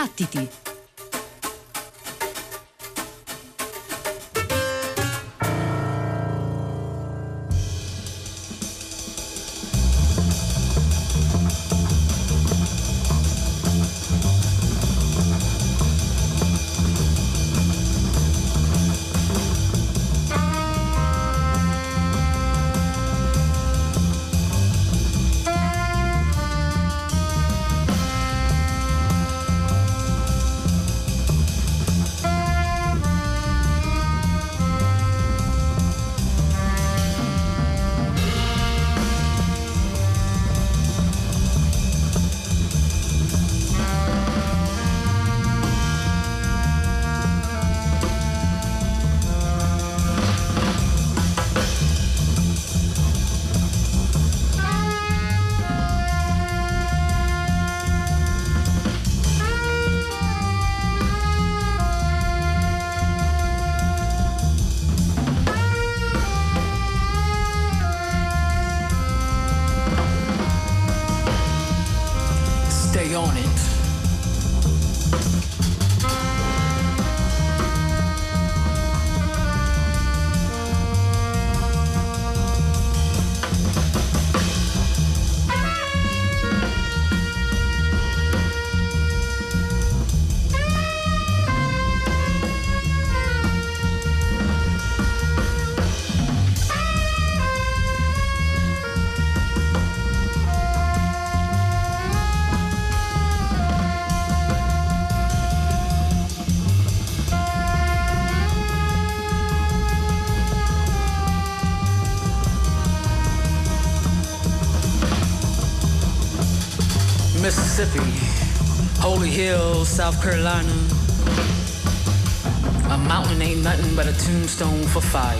Battiti! Hill, South Carolina. A mountain ain't nothing but a tombstone for fire.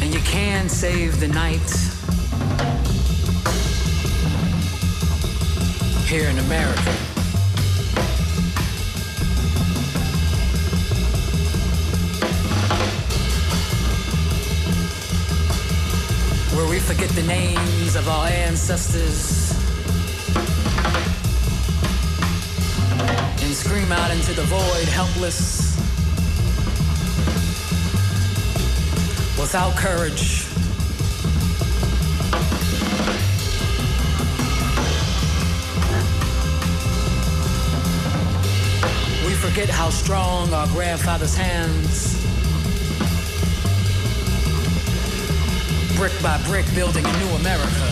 And you can save the night here in America. Forget the names of our ancestors and scream out into the void helpless without courage. We forget how strong our grandfather's hands brick by brick, building a new America.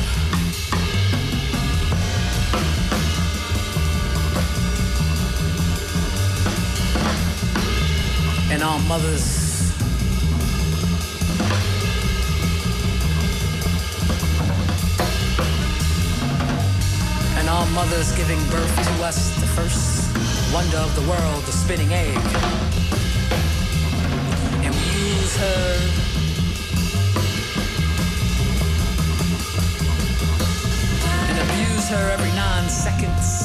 And our mothers and our mothers giving birth to us, the first wonder of the world, the spinning egg. And we use her her every nine seconds.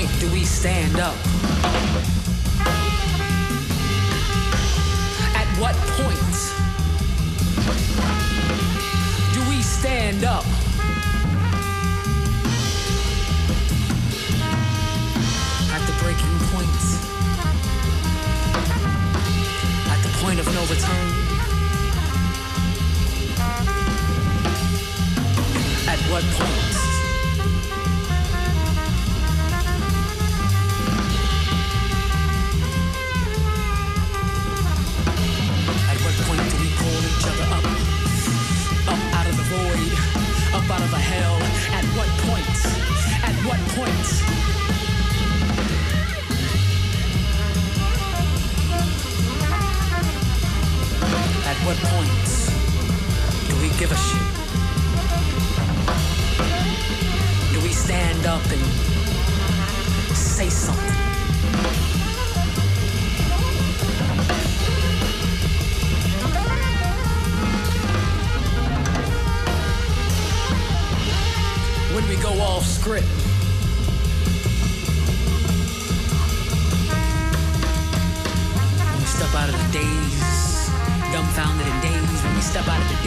Point do we stand up?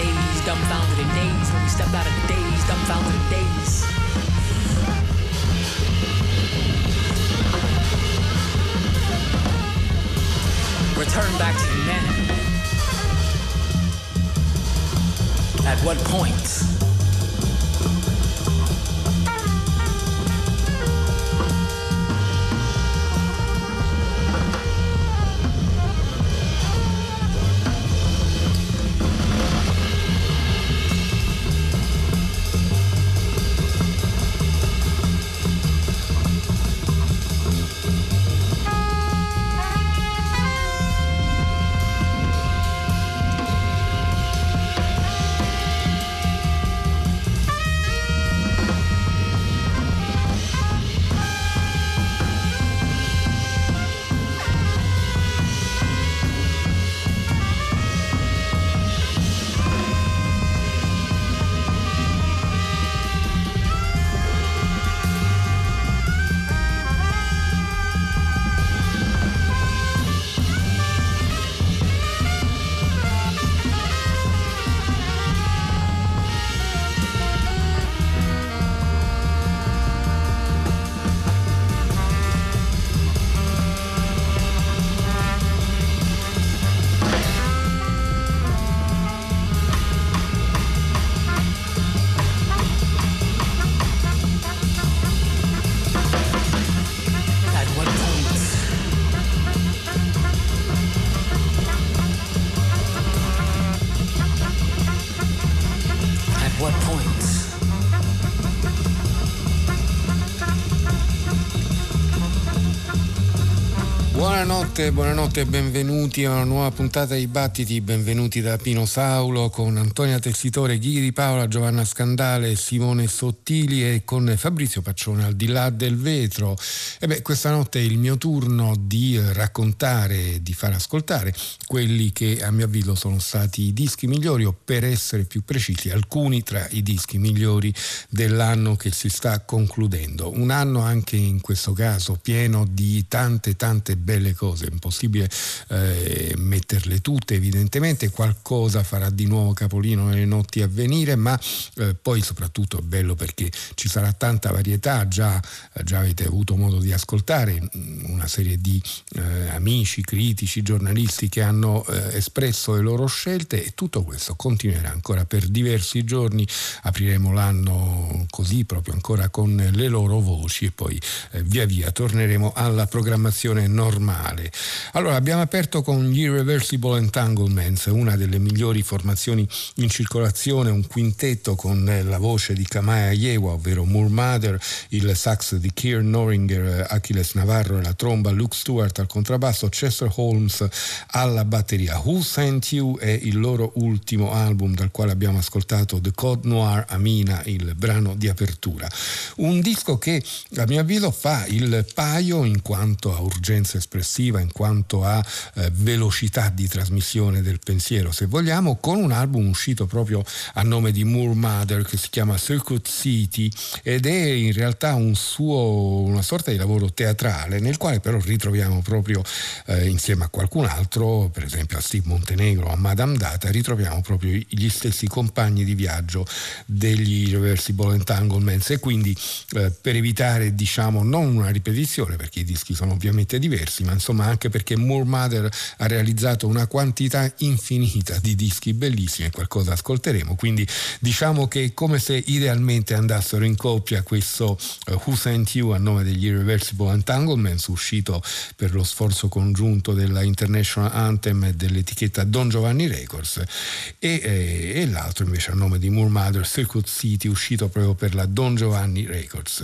Daze, dumbfounded in daze. When we step out of the daze, dumbfounded in daze. Return back to humanity. At what point? Buonanotte, buonanotte e benvenuti a una nuova puntata di Battiti, benvenuti da Pino Saulo con Antonia Tessitore, Ghiri Paola, Giovanna Scandale, Simone Sottili e con Fabrizio Paccione al di là del vetro. E beh, questa notte è il mio turno di raccontare, di far ascoltare quelli che a mio avviso sono stati i dischi migliori o per essere più precisi alcuni tra i dischi migliori dell'anno che si sta concludendo. Un anno anche in questo caso pieno di tante tante belle cose, è impossibile eh, metterle tutte evidentemente, qualcosa farà di nuovo capolino nelle notti a venire, ma eh, poi soprattutto è bello perché ci sarà tanta varietà, già, già avete avuto modo di ascoltare mm, una serie di eh, amici, critici, giornalisti che hanno eh, espresso le loro scelte e tutto questo continuerà ancora per diversi giorni, apriremo l'anno così proprio ancora con le loro voci e poi eh, via via torneremo alla programmazione normale. Allora abbiamo aperto con gli Irreversible Entanglements, una delle migliori formazioni in circolazione, un quintetto con eh, la voce di Kamaya Yewa, ovvero Moore Mother, il sax di Keir Noringer, Achilles Navarro e la tromba, Luke Stewart al contrabbasso, Chester Holmes alla batteria. Who Sent You è il loro ultimo album dal quale abbiamo ascoltato The Code Noir Amina, il brano di apertura. Un disco che a mio avviso fa il paio in quanto a urgenza espressiva, in quanto a eh, velocità di trasmissione del pensiero, se vogliamo, con un album uscito proprio a nome di Moore Mother che si chiama Circuit City ed è in realtà un suo, una sorta di lavoro teatrale nel quale però ritroviamo proprio eh, insieme a qualcun altro, per esempio a Steve Montenegro, a Madame Data, ritroviamo proprio gli stessi compagni di viaggio degli Irreversible Entanglements e quindi eh, per evitare diciamo non una ripetizione perché i dischi sono ovviamente diversi ma insomma anche perché Moore Mother ha realizzato una quantità infinita di dischi bellissimi e qualcosa ascolteremo. Quindi diciamo che è come se idealmente andassero in coppia questo uh, Who Sent You a nome degli Irreversible Entanglements uscito per lo sforzo congiunto della International Anthem e dell'etichetta Don Giovanni Records e, eh, e l'altro invece a nome di Moore Mother Circuit City uscito proprio per la Don Giovanni Records.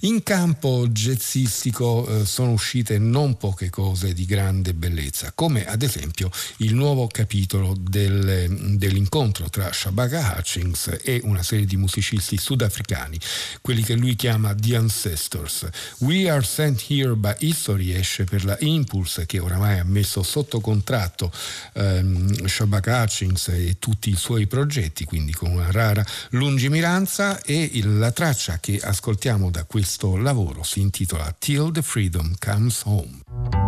In campo jazzistico eh, sono uscite non poche poche cose di grande bellezza, come ad esempio il nuovo capitolo del, dell'incontro tra Shabaka Hutchings e una serie di musicisti sudafricani, quelli che lui chiama The Ancestors. We Are Sent Here by History esce per la Impulse che oramai ha messo sotto contratto ehm, Shabaka Hutchings e tutti i suoi progetti, quindi con una rara lungimiranza e il, la traccia che ascoltiamo da questo lavoro si intitola Till the Freedom Comes Home.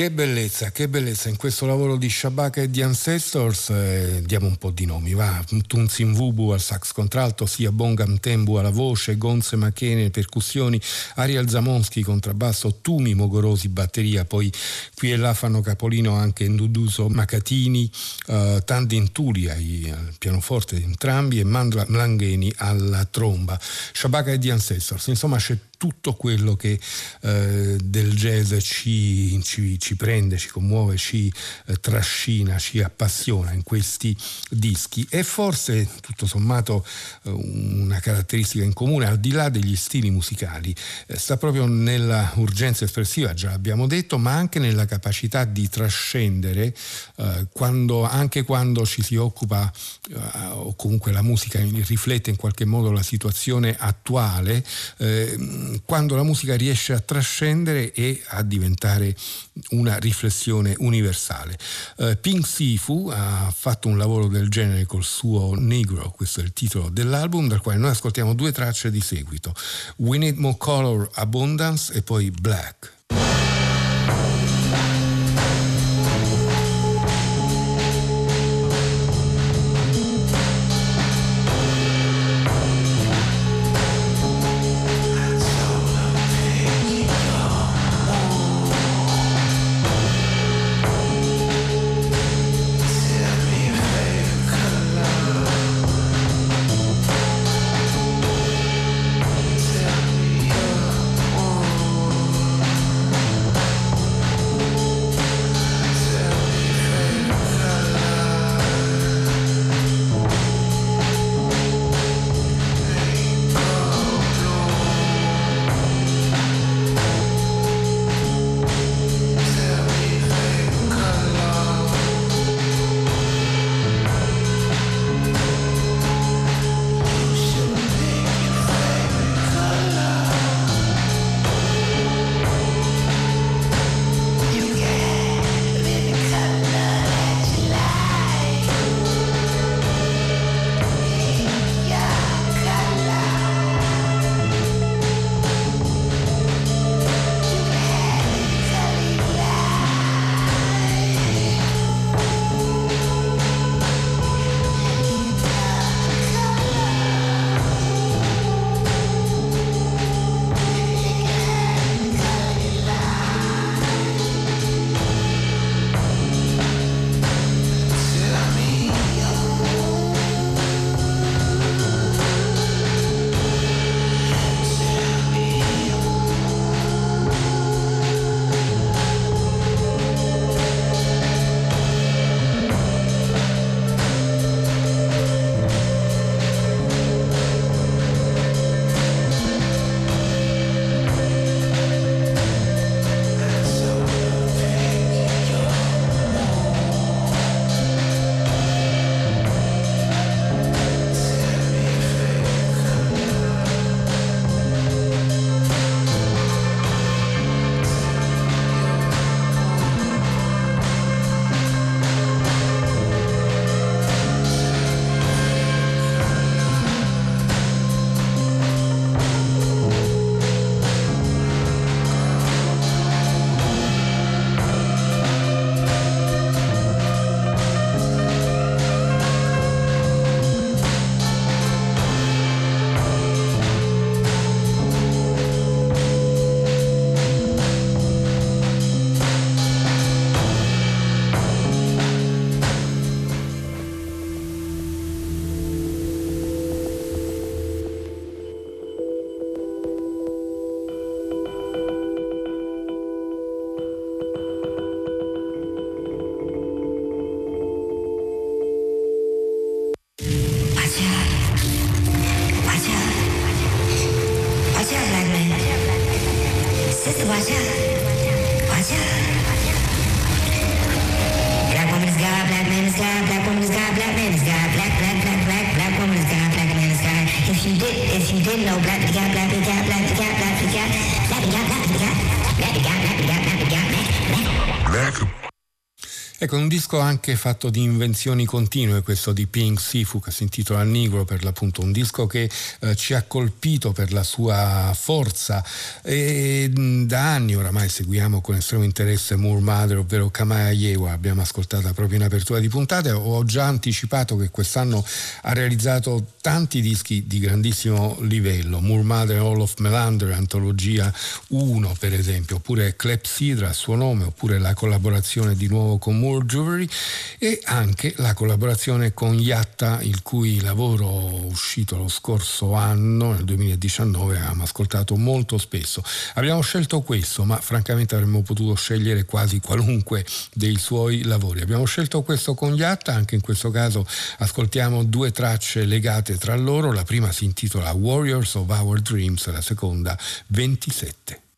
Che bellezza, che bellezza in questo lavoro di Shabaka e di Ancestors. Eh, diamo un po' di nomi, va. Tunzin Vubu al sax contralto, Sia Bongam Tembu alla voce, Gonze Machene percussioni, Ariel Zamonski contrabbasso, Tumi Mogorosi batteria, poi qui e là fanno capolino anche Nduduso Macatini, eh, Tandin Tuli al pianoforte entrambi e Mandra Mlangheni alla tromba. Shabaka e di Ancestors, insomma c'è tutto quello che eh, del jazz ci, ci, ci, prende, ci commuove, ci eh, trascina, ci appassiona in questi dischi. E forse, tutto sommato, eh, una caratteristica in comune, al di là degli stili musicali, eh, sta proprio nella urgenza espressiva, già abbiamo detto, ma anche nella capacità di trascendere eh, quando, anche quando ci si occupa o comunque la musica riflette in qualche modo la situazione attuale quando la musica riesce a trascendere e a diventare una riflessione universale. Uh, Pink Sifu ha fatto un lavoro del genere col suo Negro, questo è il titolo dell'album, dal quale noi ascoltiamo due tracce di seguito, We Need More Color Abundance e poi Black. Ecco, un disco anche fatto di invenzioni continue, questo di Pink Sifu che si intitola Nigro per l'appunto, un disco che eh, ci ha colpito per la sua forza. E da anni oramai seguiamo con estremo interesse Moore Mother, ovvero Kamaya Yewa, abbiamo ascoltato proprio in apertura di puntate, ho già anticipato che quest'anno ha realizzato tanti dischi di grandissimo livello, Moore Mother Hall of Melander, antologia 1 per esempio, oppure Clepsydra a suo nome, oppure la collaborazione di nuovo con Moore Moore Jewelry e anche la collaborazione con Yatta, il cui lavoro uscito lo scorso anno, nel 2019, abbiamo ascoltato molto spesso. Abbiamo scelto questo, ma francamente avremmo potuto scegliere quasi qualunque dei suoi lavori. Abbiamo scelto questo con Yatta, anche in questo caso ascoltiamo due tracce legate tra loro, la prima si intitola Warriors of Our Dreams, la seconda 27.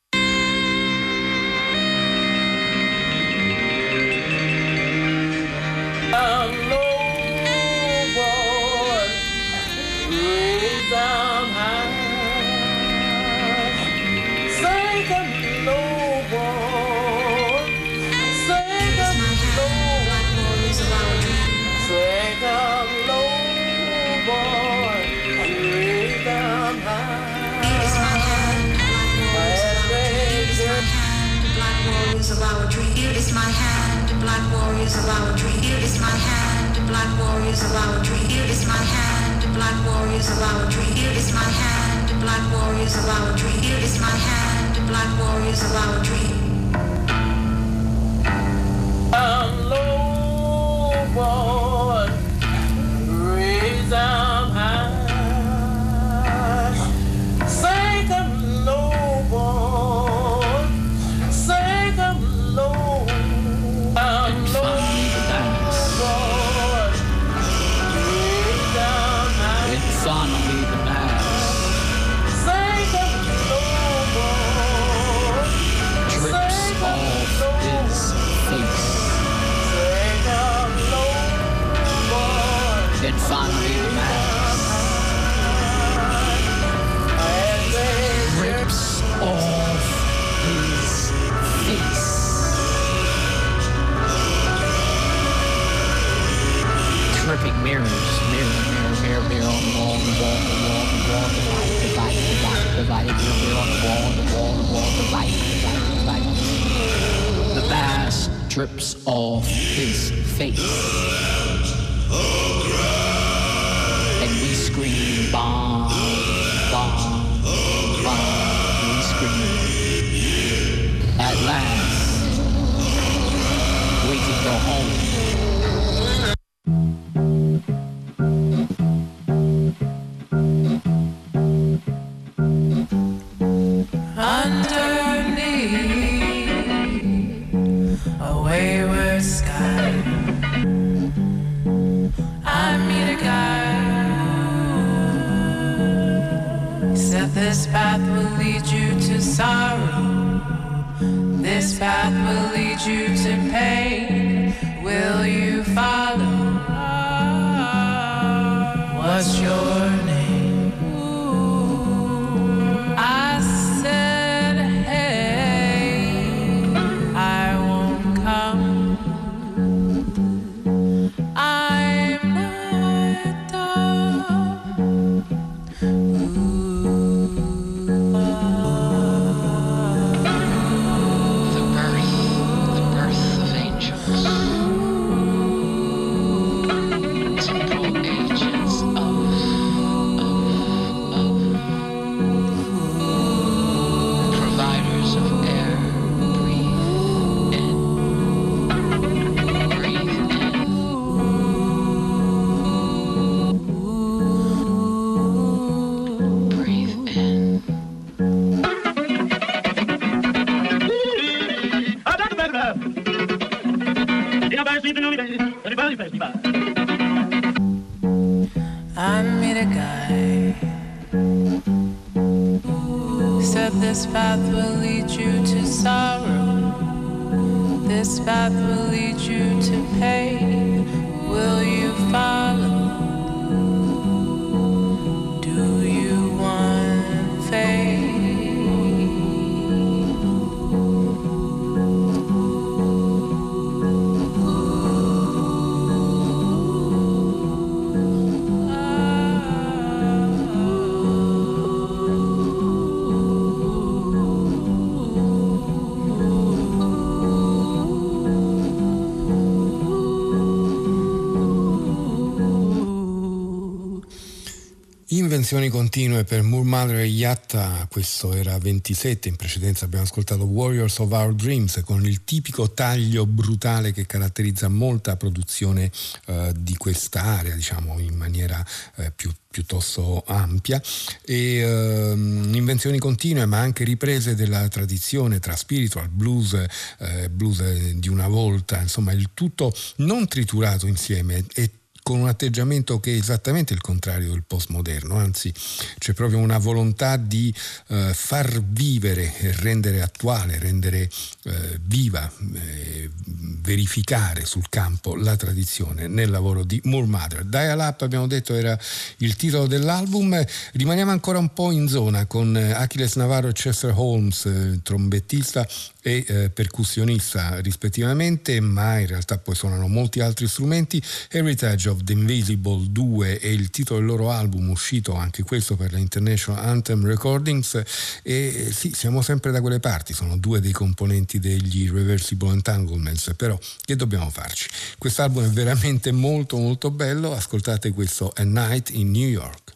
Warriors of our dream. Here is my hand, black warriors of our dream. Here is my hand, black warriors of our dream. Here is my hand, black warriors of our dream. Here is my hand, black warriors of our dream. I'm low, raise up high. Drips off his face. Sorrow. This path will lead you to pain. Will you follow? What's your Invenzioni continue per Mother e Yatta, questo era 27, in precedenza abbiamo ascoltato Warriors of Our Dreams con il tipico taglio brutale che caratterizza molta produzione eh, di quest'area, diciamo in maniera eh, più piuttosto ampia. E ehm, invenzioni continue ma anche riprese della tradizione tra spiritual, blues, eh, blues di una volta, insomma il tutto non triturato insieme. E con un atteggiamento che è esattamente il contrario del postmoderno, anzi c'è proprio una volontà di eh, far vivere rendere attuale, rendere eh, viva, eh, verificare sul campo la tradizione nel lavoro di Moore Mother. Dial Up abbiamo detto era il titolo dell'album, rimaniamo ancora un po' in zona con eh, Achilles Navarro e Chester Holmes, eh, trombettista e eh, percussionista rispettivamente, ma in realtà poi suonano molti altri strumenti. Heritage of the Invisible 2 è il titolo del loro album, uscito anche questo per la International Anthem Recordings. E sì, siamo sempre da quelle parti, sono due dei componenti degli Reversible Entanglements, però che dobbiamo farci? Quest'album è veramente molto molto bello, ascoltate questo A Night in New York.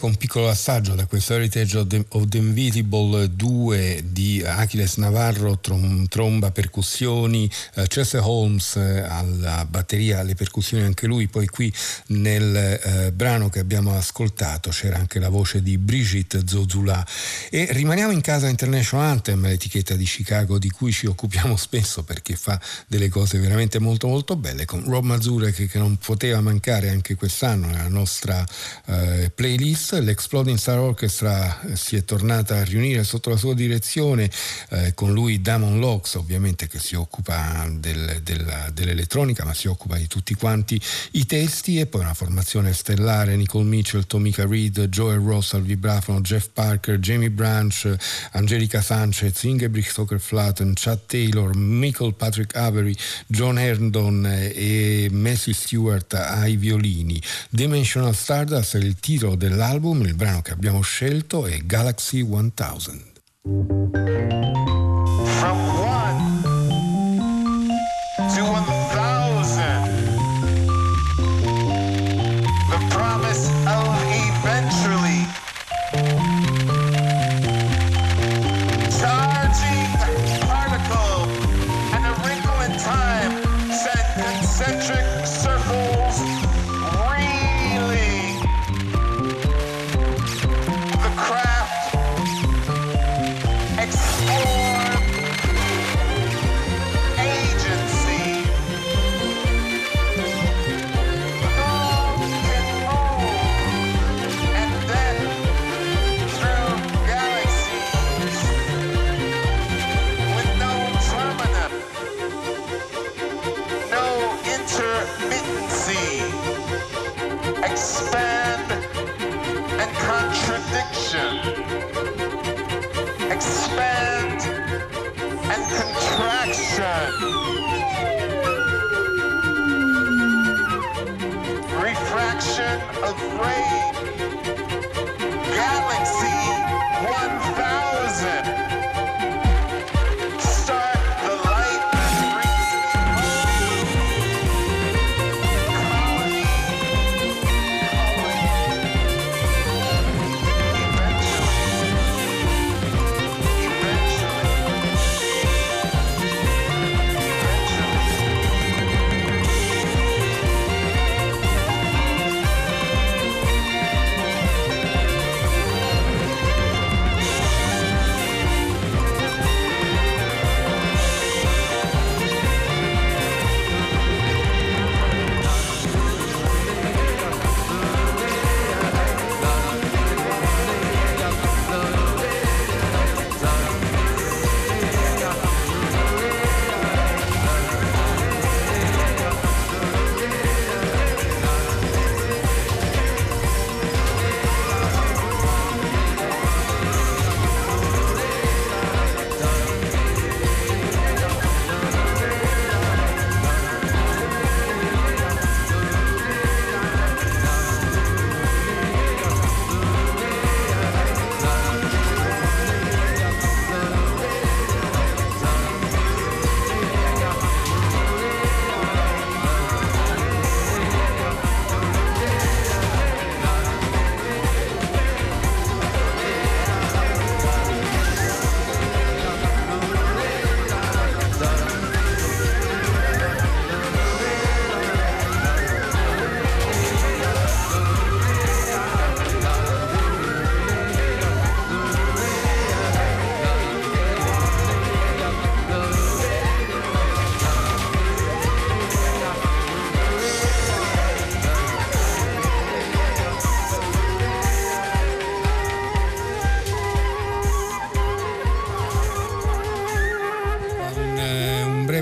Ecco un piccolo assaggio da questo Heritage of the, Invisible 2 di Achilles Navarro, trom, tromba, percussioni, uh, Chester Holmes uh, alla batteria, alle percussioni anche lui, poi qui nel uh, brano che abbiamo ascoltato c'era anche la voce di Brigitte Zozula e rimaniamo in casa International Anthem, l'etichetta di Chicago di cui ci occupiamo spesso perché fa delle cose veramente molto molto belle con Rob Mazurek che non poteva mancare anche quest'anno nella nostra playlist L'Exploding Star Orchestra eh, si è tornata a riunire sotto la sua direzione, eh, con lui Damon Locks ovviamente che si occupa del, del, dell'elettronica ma si occupa di tutti quanti i testi e poi una formazione stellare, Nicole Mitchell, Tomika Reed, Joel Ross al vibrafono, Jeff Parker, Jamie Branch, Angelica Sanchez, Ingebrigt Stoker-Flatten, Chad Taylor, Michael Patrick Avery, John Herndon eh, e Messi Stewart ai violini. Dimensional Stardust è il titolo dell'album dell'album, il brano che abbiamo scelto è Galaxy 1000. From one to 1000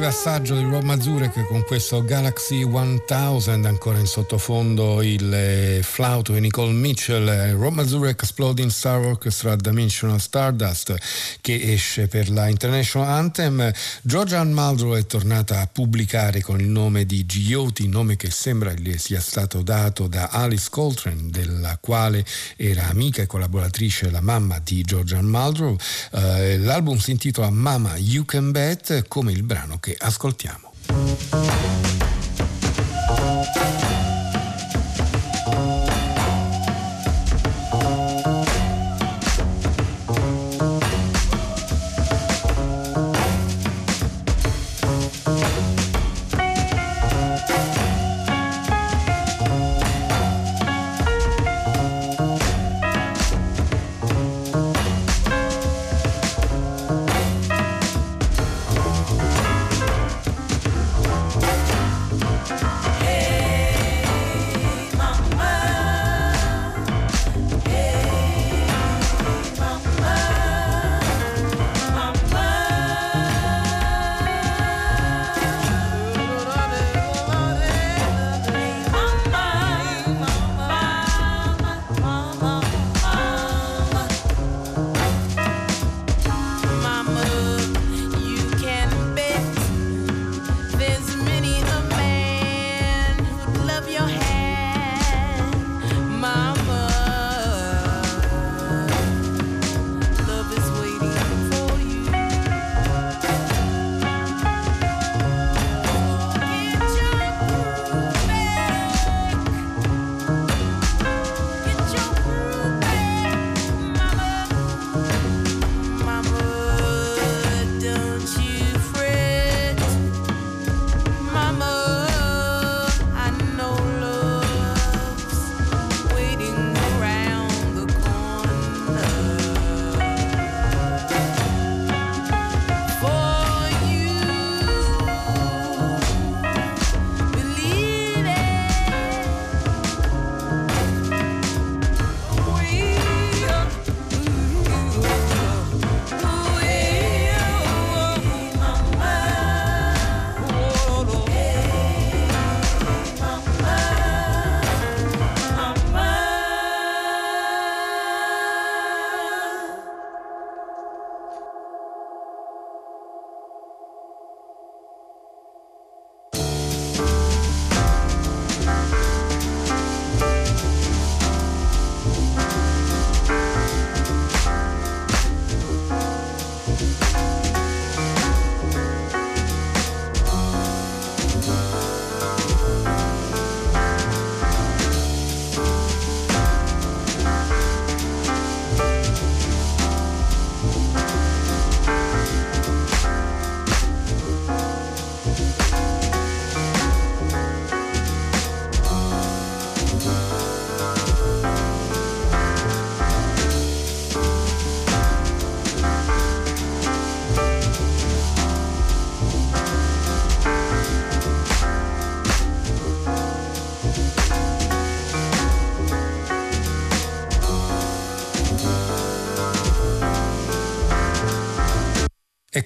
passaggio di Rob Mazurek con questo Galaxy 1000, ancora in sottofondo il eh, flauto di Nicole Mitchell, eh, Rob Mazurek Exploding Star Orchestra Dimensional Stardust che esce per la International Anthem. Georgian Muldrow è tornata a pubblicare con il nome di Gioti, nome che sembra le sia stato dato da Alice Coltrane, della quale era amica e collaboratrice la mamma di Georgian Muldrow. Uh, l'album si intitola Mama You Can Bet come il brano che ascoltiamo.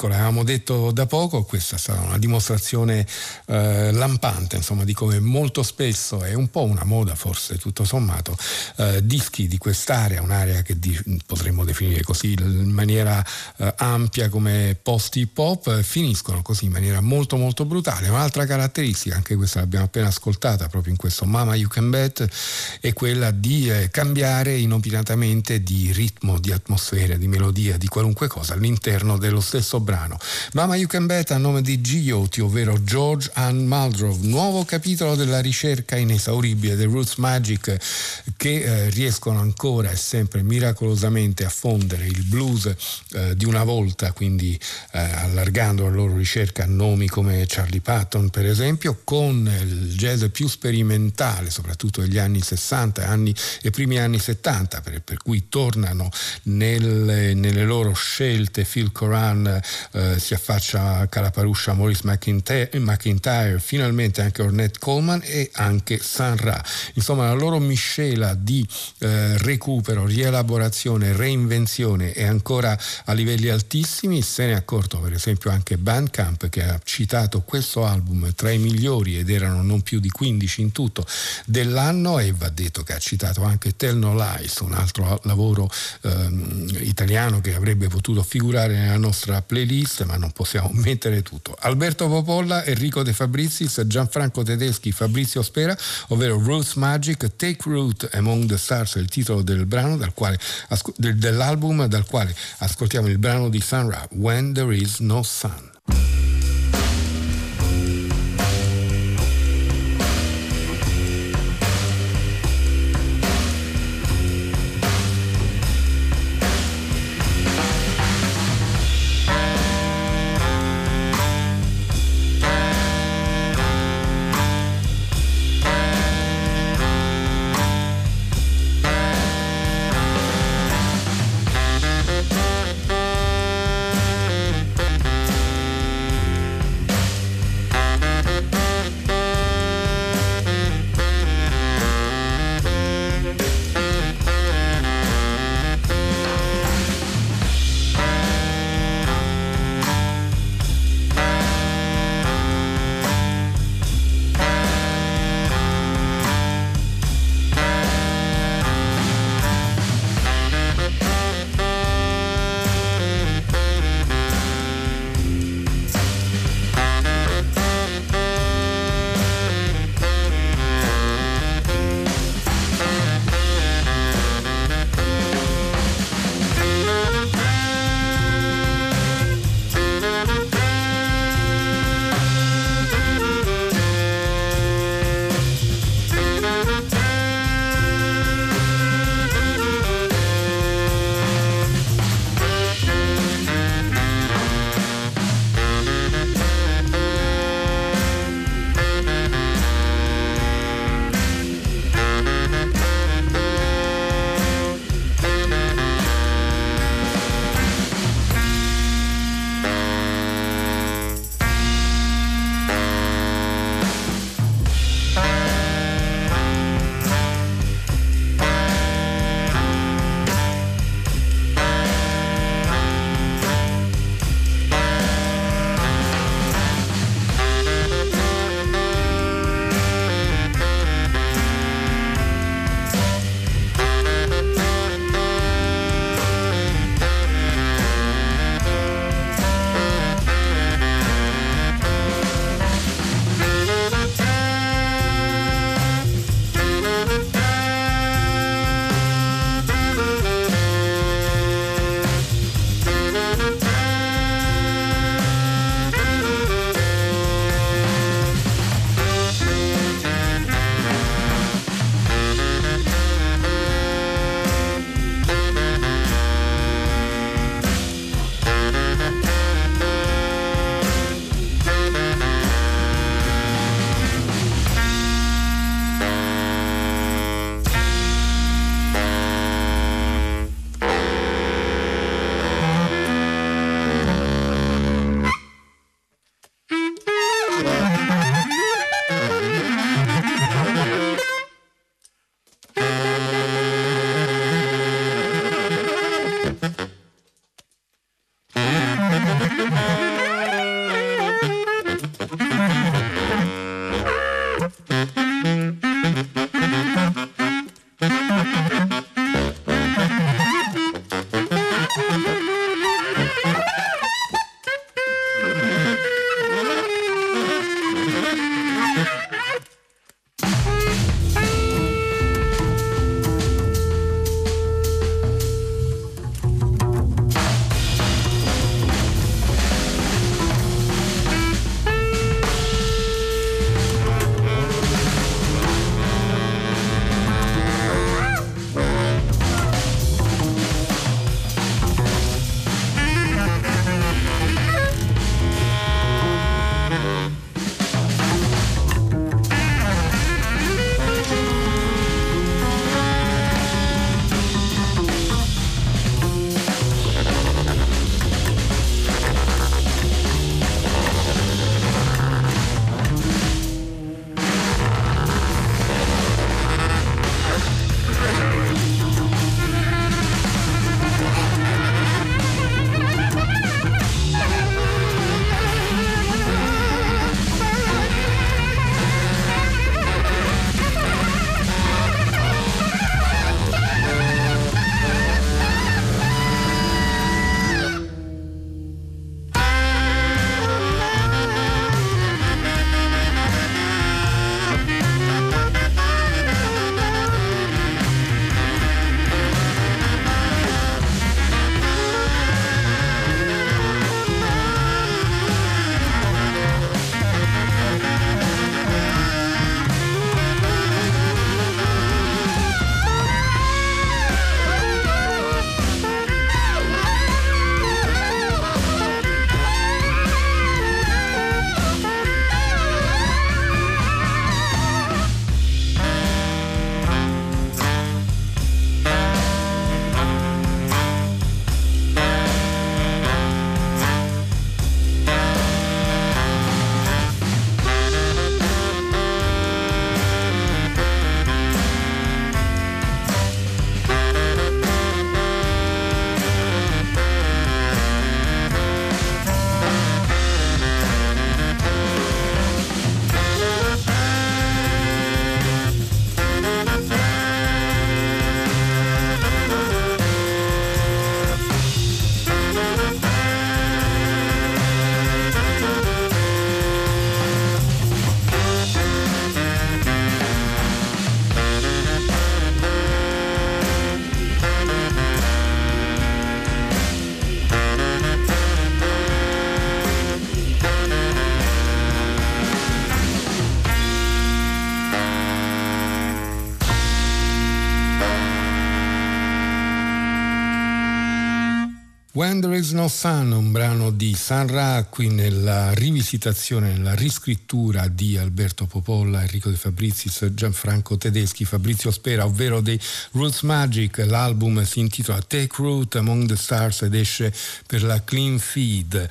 Ecco, l'avevamo detto da poco, questa stata una dimostrazione eh, lampante, insomma, di come molto spesso è un po' una moda, forse tutto sommato, eh, dischi di quest'area, un'area che di, potremmo definire così in maniera eh, ampia come post hip hop, finiscono così in maniera molto molto brutale. Un'altra caratteristica, anche questa l'abbiamo appena ascoltata proprio in questo Mama You Can Bet, è quella di eh, cambiare inopinatamente di ritmo, di atmosfera, di melodia, di qualunque cosa all'interno dello stesso brano. Mama You Can Bet a nome di Gioti, ovvero George Ann Muldrow, nuovo capitolo della ricerca inesauribile del Roots Magic che eh, riescono ancora e sempre miracolosamente a fondere il blues eh, di una volta, quindi eh, allargando la loro ricerca a nomi come Charlie Patton per esempio, con il jazz più sperimentale, soprattutto degli anni 60 anni, e primi anni 70, per, per cui tornano nel, nelle loro scelte Phil Coran eh, si affaccia a Calaparuscia Maurice McIntyre, finalmente anche Ornette Coleman e anche San Ra. Insomma la loro miscela di eh, recupero, rielaborazione, reinvenzione e ancora a livelli altissimi, se ne è accorto per esempio anche Bandcamp che ha citato questo album tra i migliori ed erano non più di 15 in tutto dell'anno e va detto che ha citato anche Tell No Lies, un altro lavoro ehm, italiano che avrebbe potuto figurare nella nostra playlist ma non possiamo mettere tutto. Alberto Popolla, Enrico De Fabrizis, Gianfranco Tedeschi, Fabrizio Spera, ovvero Roots Magic, Take Root Among the Stars è il titolo del brano dal quale, dell'album dal quale ascoltiamo il brano di Sun Ra, When There Is No Sun. When There Is No Sun, un brano di San Ra qui nella rivisitazione, nella riscrittura di Alberto Popolla, Enrico De Fabrizis, Gianfranco Tedeschi, Fabrizio Spera, ovvero dei Roots Magic. L'album si intitola Take Root Among the Stars ed esce per la Clean Feed.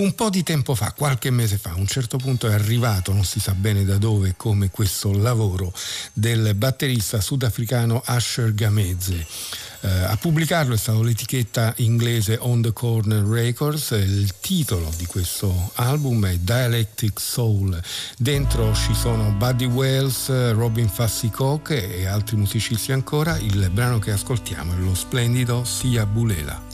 Un po' di tempo fa, qualche mese fa, a un certo punto è arrivato, non si sa bene da dove, come questo lavoro del batterista sudafricano Asher Gameze. Eh, a pubblicarlo è stata l'etichetta inglese On the Corner Records, il titolo di questo album è Dialectic Soul, dentro ci sono Buddy Wells, Robin Fassicock e altri musicisti ancora, il brano che ascoltiamo è lo splendido Sia Bulela.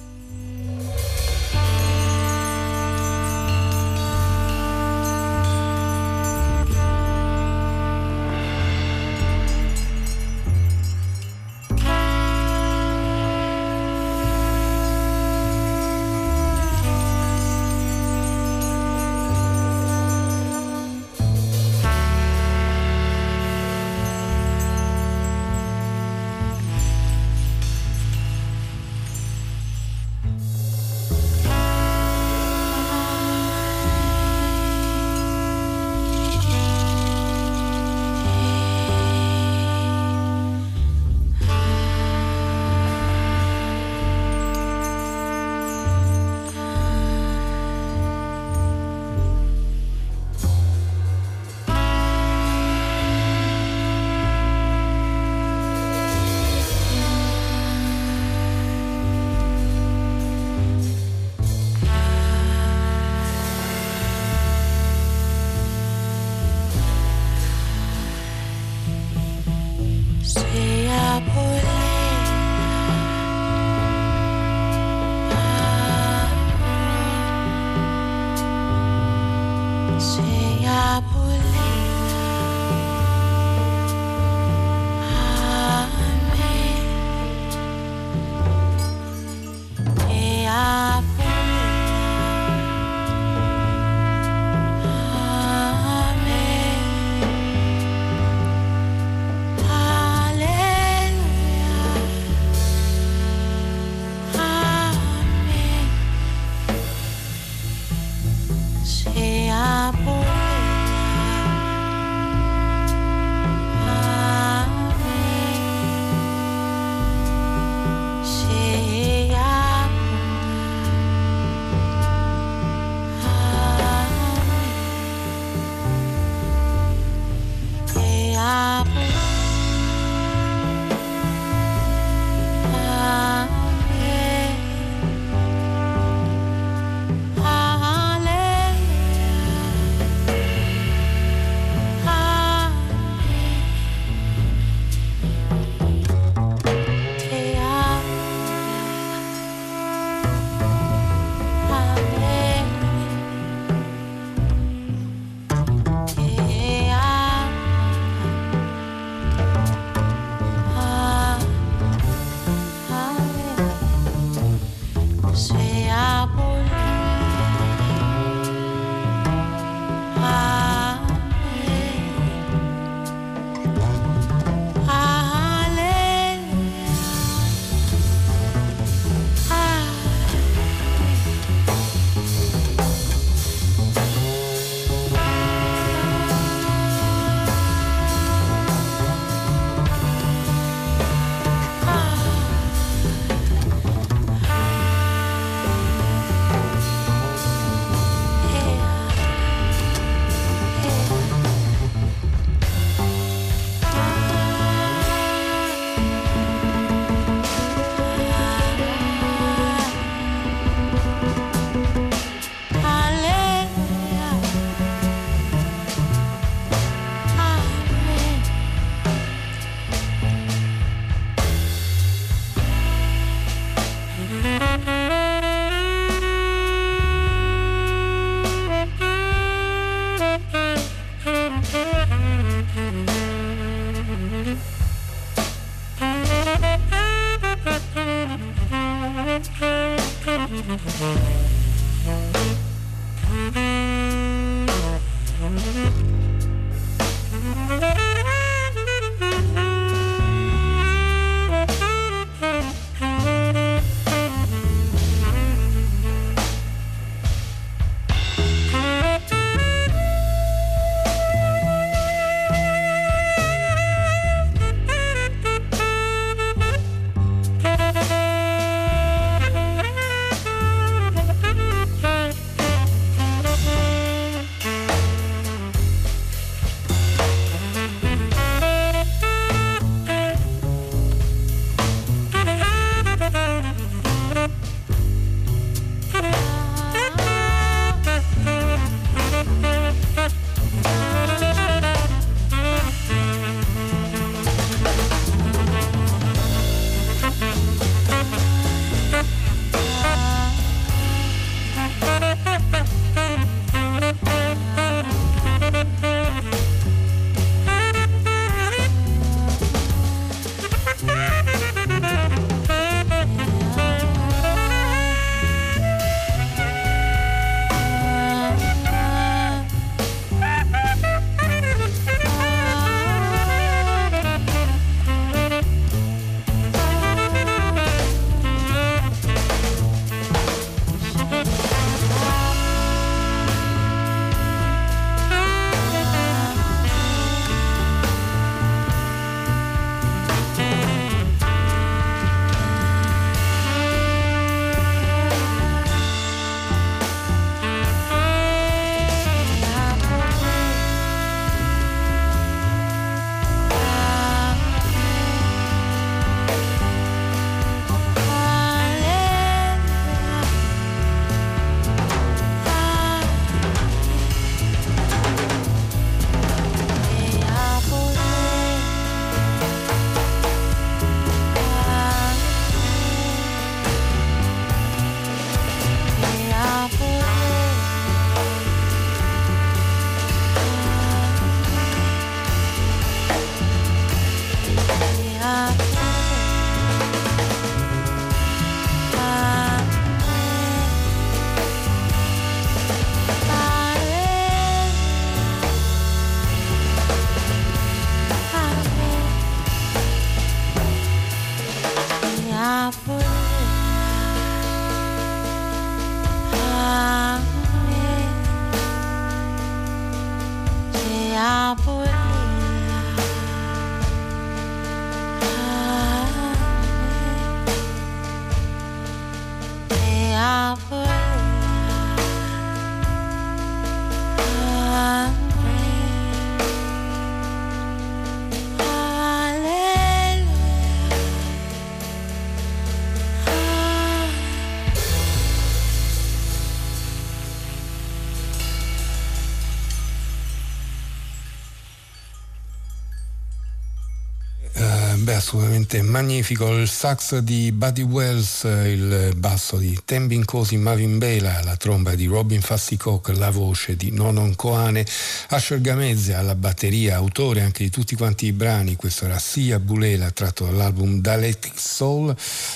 Assolutamente magnifico il sax di Buddy Wells, il basso di Tembin Cosi Mavin Bela, la tromba di Robin Fassicock, la voce di Nonon Coane, Asher Gamezze alla batteria, autore anche di tutti quanti i brani, questo era Sia Bulela tratto dall'album Dialectic Soul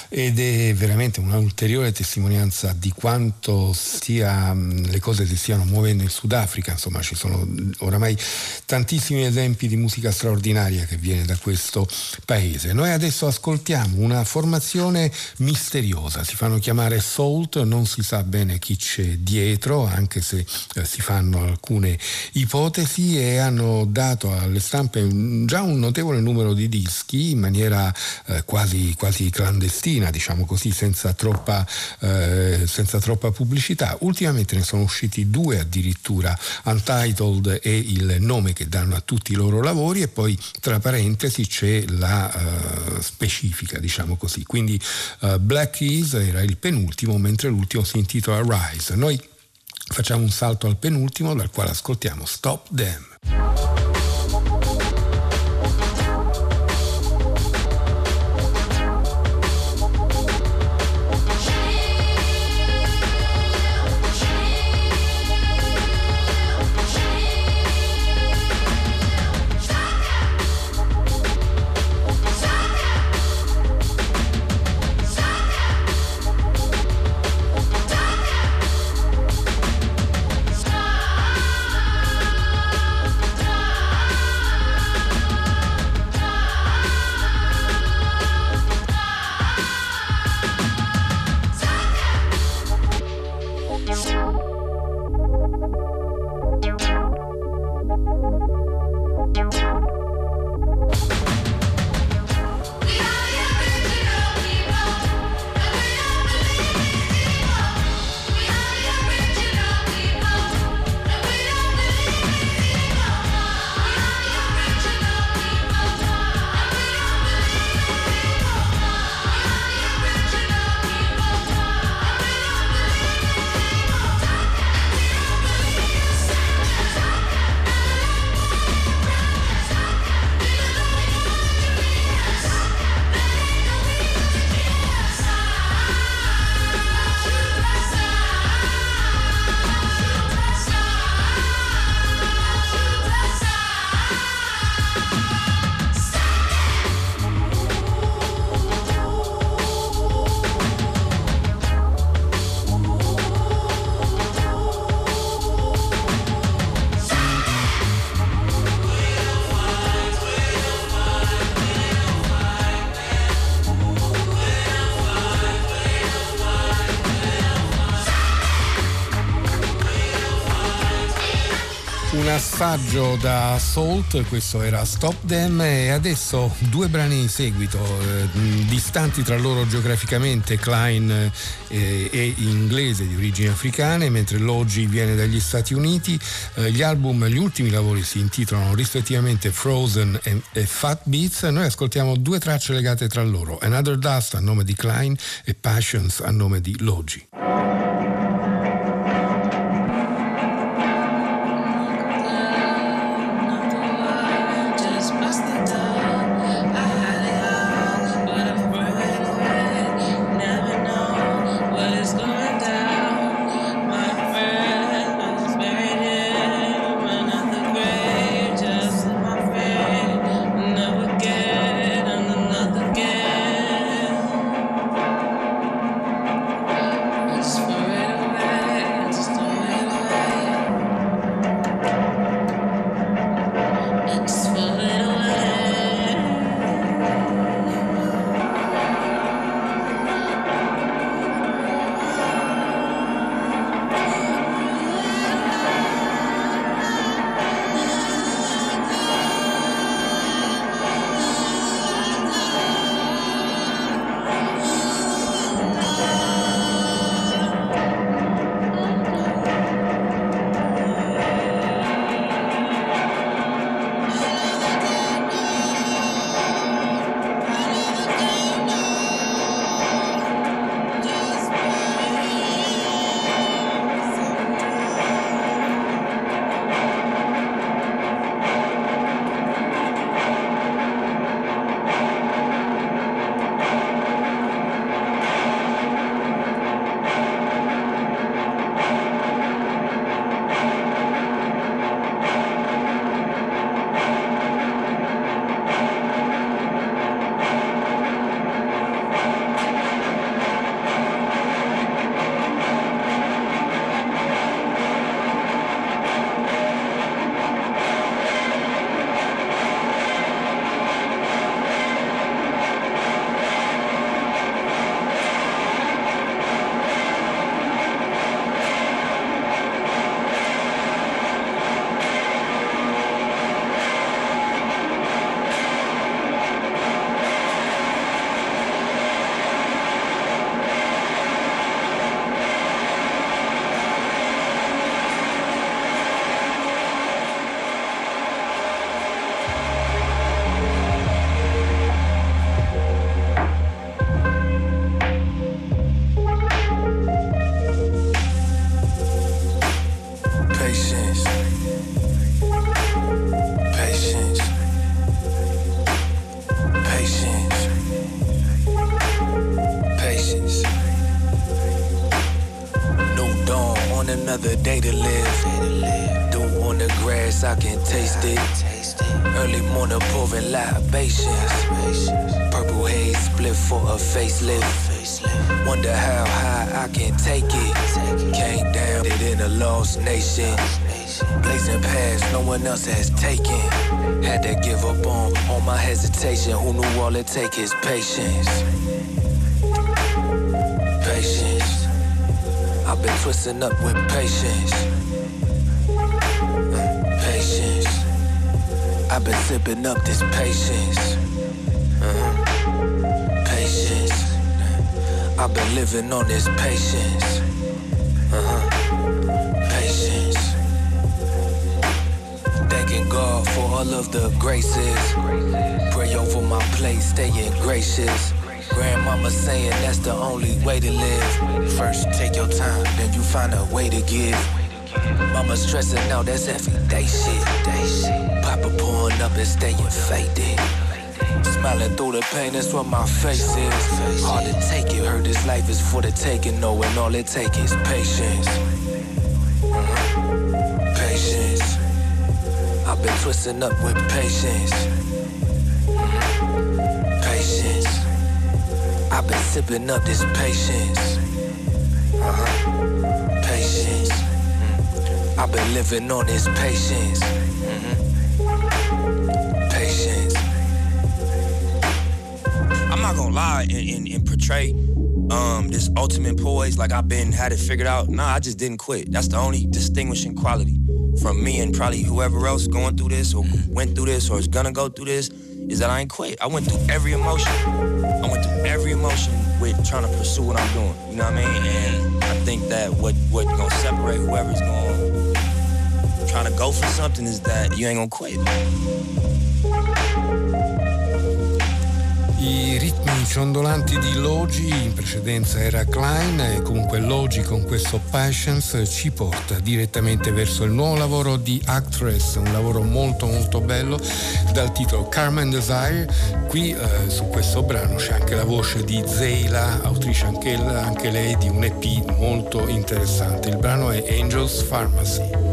ed è veramente un'ulteriore testimonianza di quanto sia, le cose si stiano muovendo in Sudafrica, insomma ci sono oramai tantissimi esempi di musica straordinaria che viene da questo paese paese. Noi adesso ascoltiamo una formazione misteriosa, si fanno chiamare Salt, non si sa bene chi c'è dietro, anche se eh, si fanno alcune ipotesi e hanno dato alle stampe già un notevole numero di dischi in maniera eh, quasi, quasi, clandestina, diciamo così, senza troppa, eh, senza troppa pubblicità. Ultimamente ne sono usciti due addirittura, Untitled e il nome che danno a tutti i loro lavori e poi tra parentesi c'è la uh, specifica, diciamo così. Quindi uh, Black Keys era il penultimo, mentre l'ultimo si intitola Rise. Noi facciamo un salto al penultimo, dal quale ascoltiamo Stop Them. Assaggio da Salt, questo era Stop Them e adesso due brani in seguito, eh, distanti tra loro geograficamente, Klein eh, inglese di origini africane, mentre Logi viene dagli Stati Uniti. Eh, gli album, gli ultimi lavori si intitolano rispettivamente Frozen e, e Fat Beats. Noi ascoltiamo due tracce legate tra loro, Another Dust a nome di Klein e Passions a nome di Logi. Else has taken. Had to give up on all my hesitation. Who knew all it take is patience? Patience. I've been twisting up with patience. Patience. I've been sipping up this patience. Uh-huh. Patience. I've been living on this patience. All of the graces. Pray over my plate, staying gracious. Grandmama saying that's the only way to live. First, take your time, then you find a way to give. Mama stressing out, that's everyday shit. Papa pouring up and staying faded. Smiling through the pain, that's what my face is. Hard to take it, heard this life is for the taking, knowing all it takes is patience. Twisting up with patience. Patience. I've been sipping up this patience. Uh-huh. Patience. Mm. I've been living on this patience. Mm-hmm. Patience. I'm not gonna lie and, and, and portray um, this ultimate poise like I've been had it figured out. Nah, I just didn't quit. That's the only distinguishing quality from me and probably whoever else going through this or went through this or is gonna go through this is that I ain't quit. I went through every emotion. I went through every emotion with trying to pursue what I'm doing. You know what I mean? And I think that what what gonna separate whoever's gonna trying to go for something is that you ain't gonna quit. I ritmi ciondolanti di Logi, in precedenza era Klein, e comunque Logi con questo Patience ci porta direttamente verso il nuovo lavoro di Actress, un lavoro molto molto bello dal titolo Carmen Desire. Qui eh, su questo brano c'è anche la voce di Zeila, autrice anche, anche lei di un EP molto interessante. Il brano è Angels Pharmacy.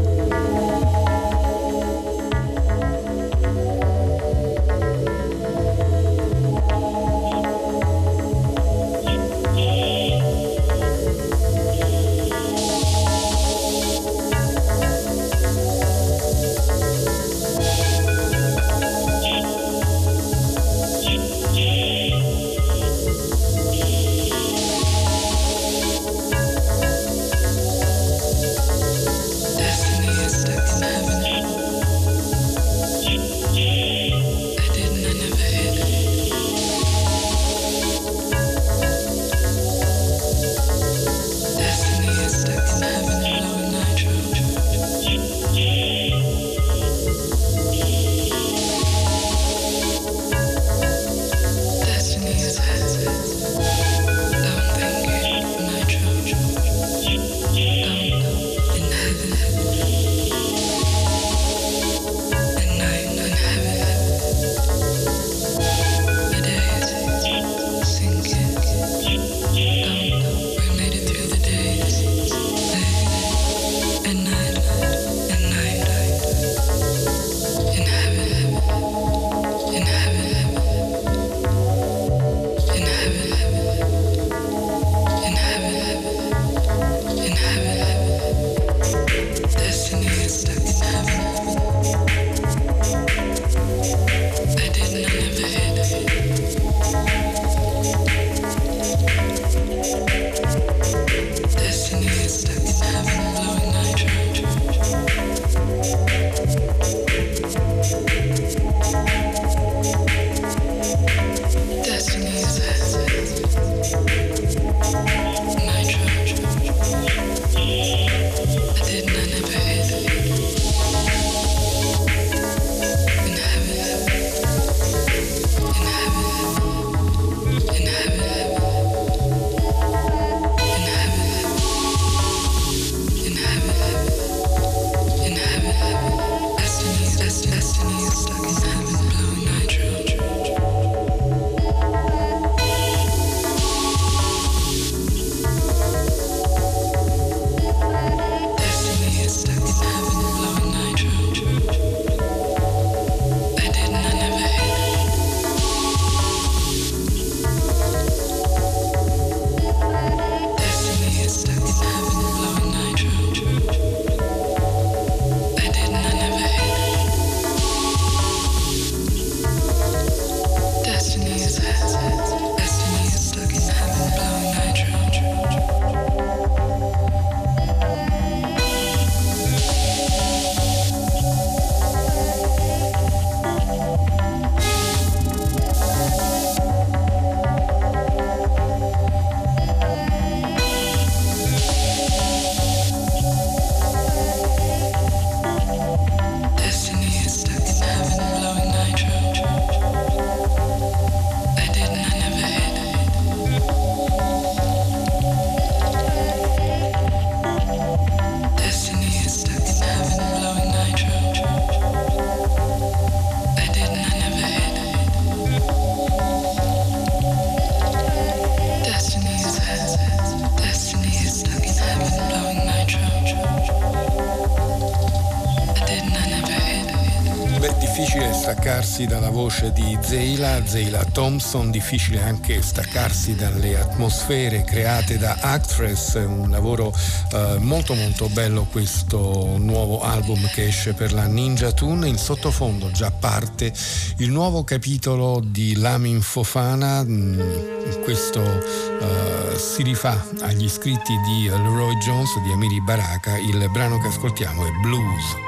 Zeila, Zeila Thompson, difficile anche staccarsi dalle atmosfere create da Actress, un lavoro eh, molto molto bello questo nuovo album che esce per la Ninja Tune, in sottofondo già parte il nuovo capitolo di Lamin Fofana, mm, questo eh, si rifà agli scritti di Leroy Jones, di Amiri Baraka, il brano che ascoltiamo è Blues.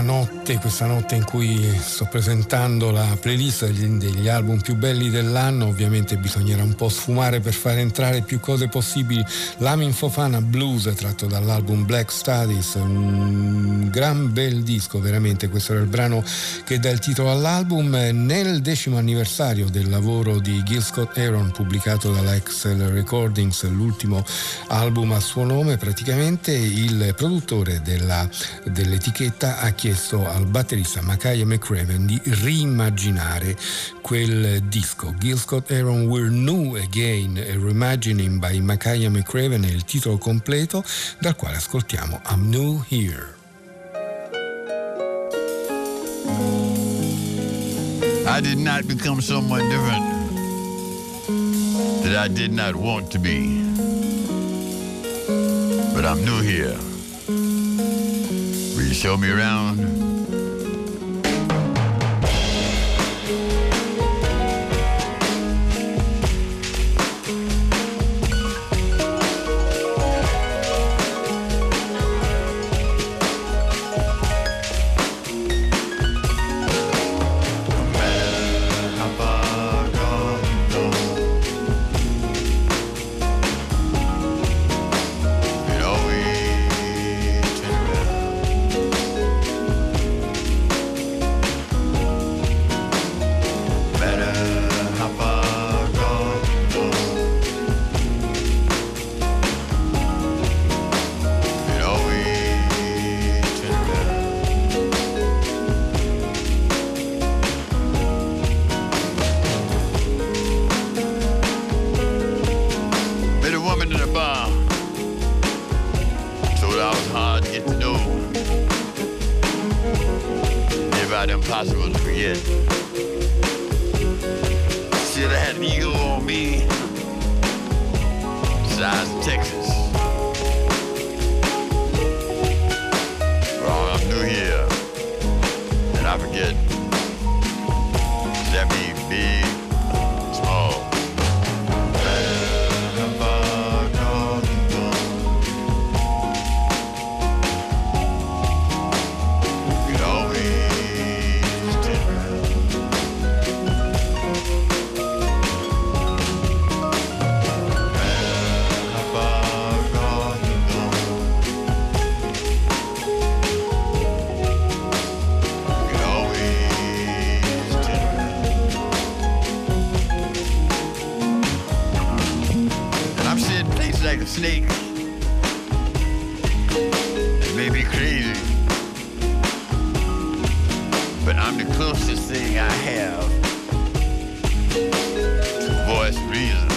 Questa notte, questa notte in cui sto presentando la playlist degli, degli, album più belli dell'anno, ovviamente bisognerà un po' sfumare per far entrare più cose possibili. Lamin Fofana Blues tratto dall'album Black Studies, un gran bel disco veramente, questo era il brano che dà il titolo all'album. Nel decimo anniversario del lavoro di Gil Scott Aaron pubblicato dalla Excel Recordings, l'ultimo album a suo nome, praticamente il produttore della, dell'etichetta ha chiesto al batterista Makaya McCraven di rimmaginare quel disco. Gil Scott Aaron We're New Again, a Reimagining by Makaya McCraven è il titolo completo dal quale ascoltiamo I'm New Here. I did not become someone different that I did not want to be. But I'm new here. Will you show me around? Impossible to forget. Like a snake. It may be crazy, but I'm the closest thing I have to voice reason.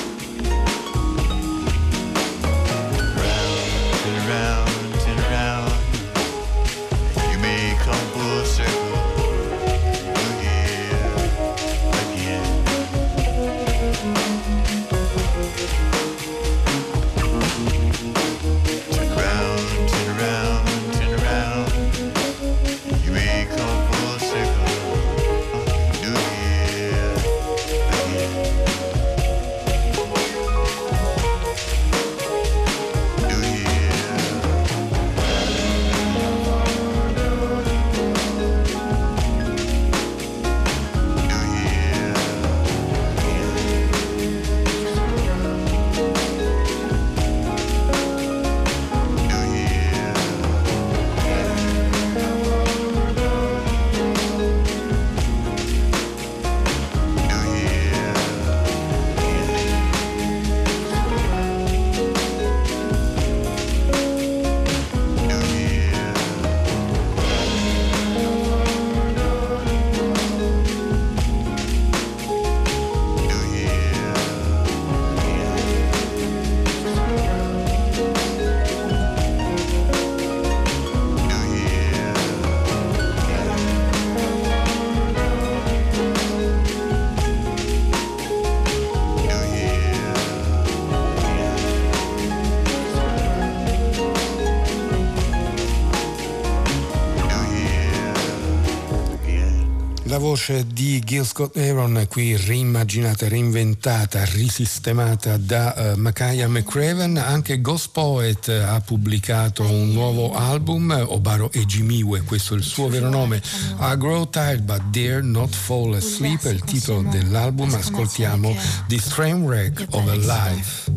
Voce di Gil Scott Aaron qui reimmaginata, reinventata, risistemata da uh, Makaya McCraven. Anche Ghost Poet ha pubblicato un nuovo album, Obaro Ejimiwe, questo è il suo vero nome. I Grow Tired But Dare Not Fall Asleep è il titolo dell'album. Ascoltiamo The Trainwreck of a Life.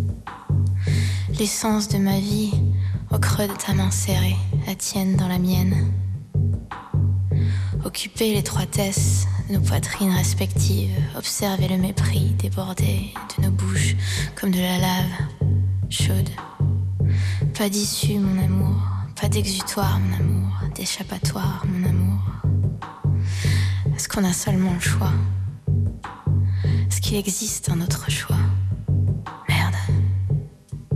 L'essence de ma vie au creux de ta main serrée, la tienne dans la mienne. Occuper l'étroitesse nos poitrines respectives, observer le mépris déborder de nos bouches comme de la lave chaude. Pas d'issue, mon amour, pas d'exutoire, mon amour, d'échappatoire, mon amour. Est-ce qu'on a seulement le choix? Est-ce qu'il existe un autre choix? Merde.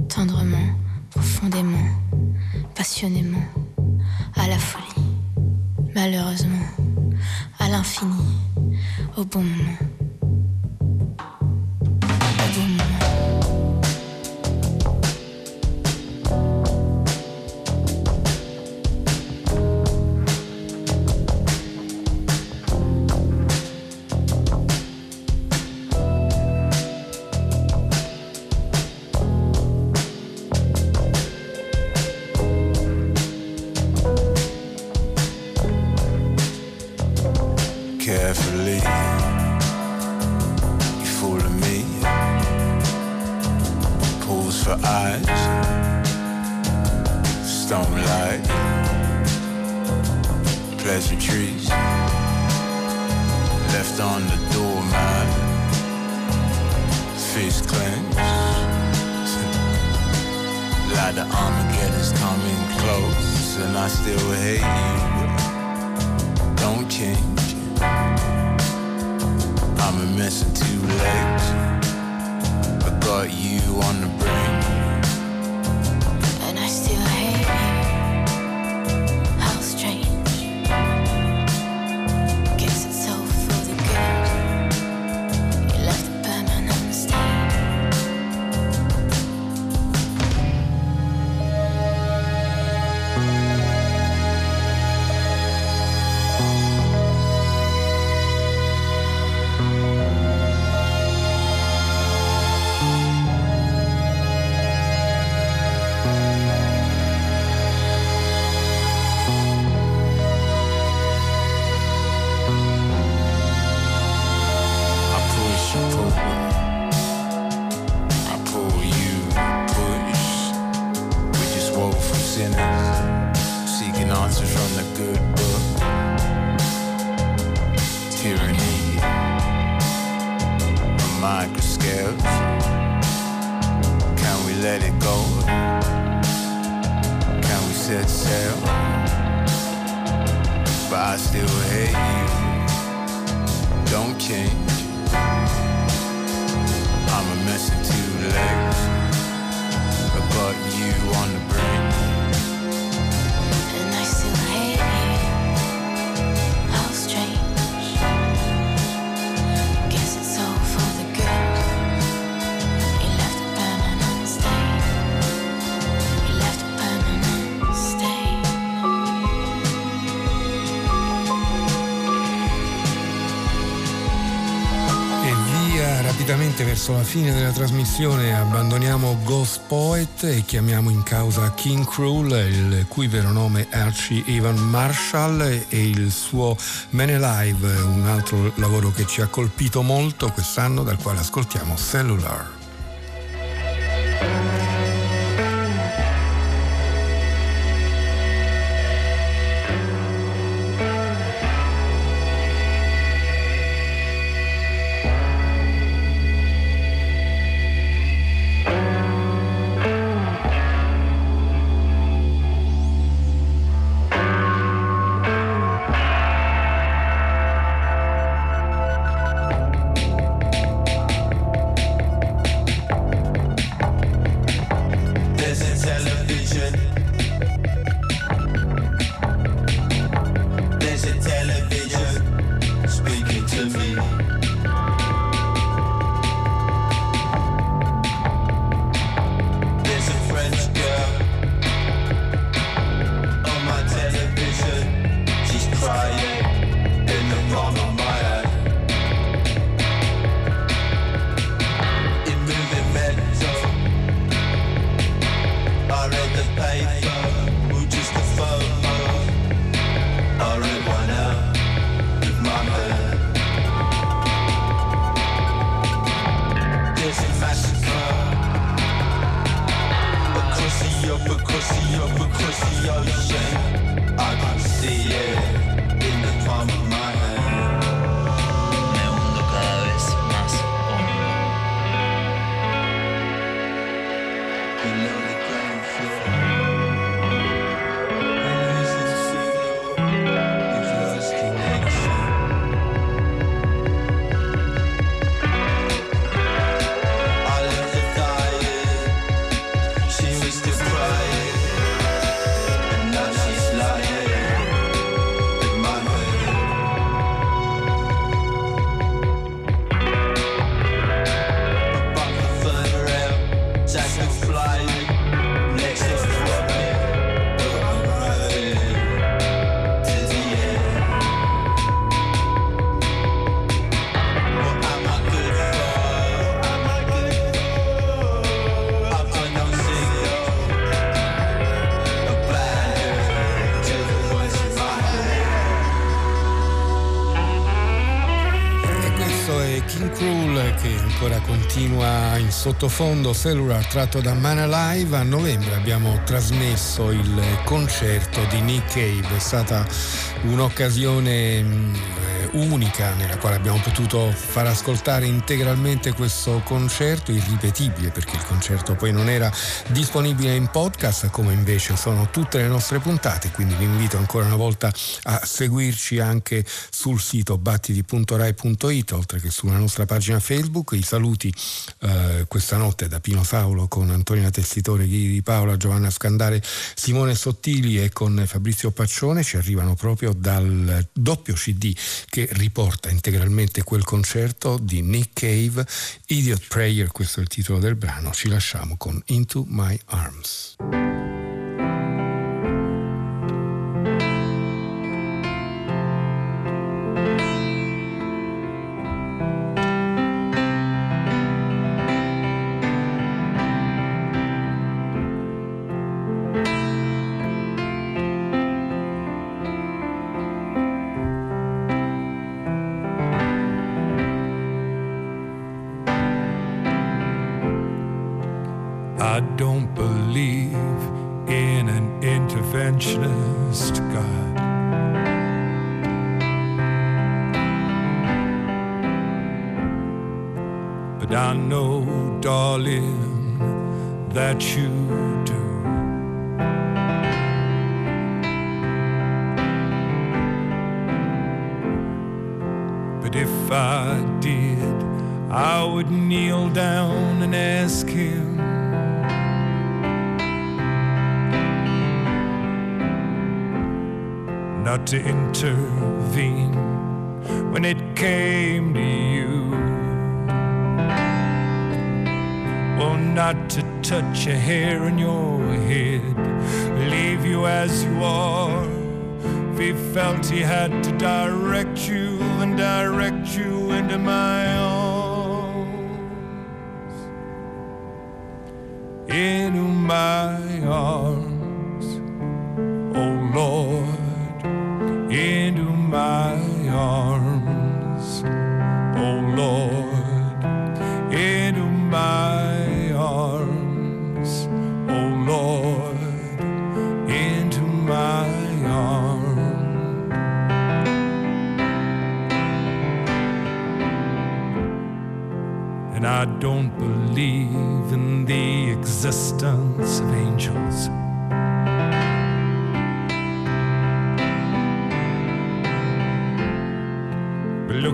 Tendrement, profondément, passionnément, à la folie, malheureusement, à l'infini, au bon moment. Rapidamente verso la fine della trasmissione abbandoniamo Ghost Poet e chiamiamo in causa King Cruel, il cui vero nome è Archie Evan Marshall e il suo Man Alive, un altro lavoro che ci ha colpito molto quest'anno dal quale ascoltiamo Cellular. Continua in sottofondo Cellular tratto da Man Alive. A novembre abbiamo trasmesso il concerto di Nick Cave, è stata un'occasione eh, unica nella quale abbiamo potuto far ascoltare integralmente questo concerto, irripetibile perché il concerto poi non era disponibile in podcast come invece sono tutte le nostre puntate, quindi vi invito ancora una volta a seguirci anche sul sito battiti.rai.it oltre che sulla nostra pagina Facebook. I saluti eh, questa notte da Pino Saulo con Antonia Tessitore, Ghidi di Paola, Giovanna Scandale, Simone Sottili e con Fabrizio Paccione ci arrivano proprio dal doppio CD che riporta integralmente quel concerto di Nick Cave, Idiot Prayer, questo è il titolo del brano, ci lasciamo con Into My Arms.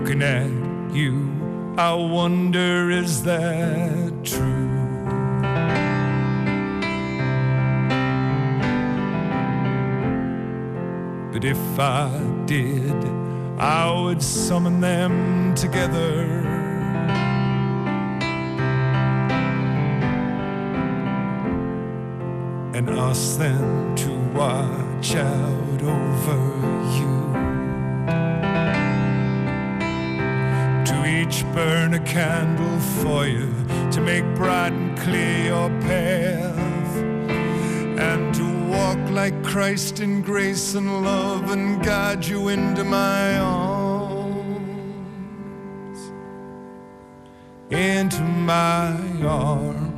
looking at you. I wonder, is that true? But if I did, I would summon them together. And ask them to watch out over you. burn a candle for you to make bright and clear your path. And to walk like Christ in grace and love and guide you into my arms. Into my arms.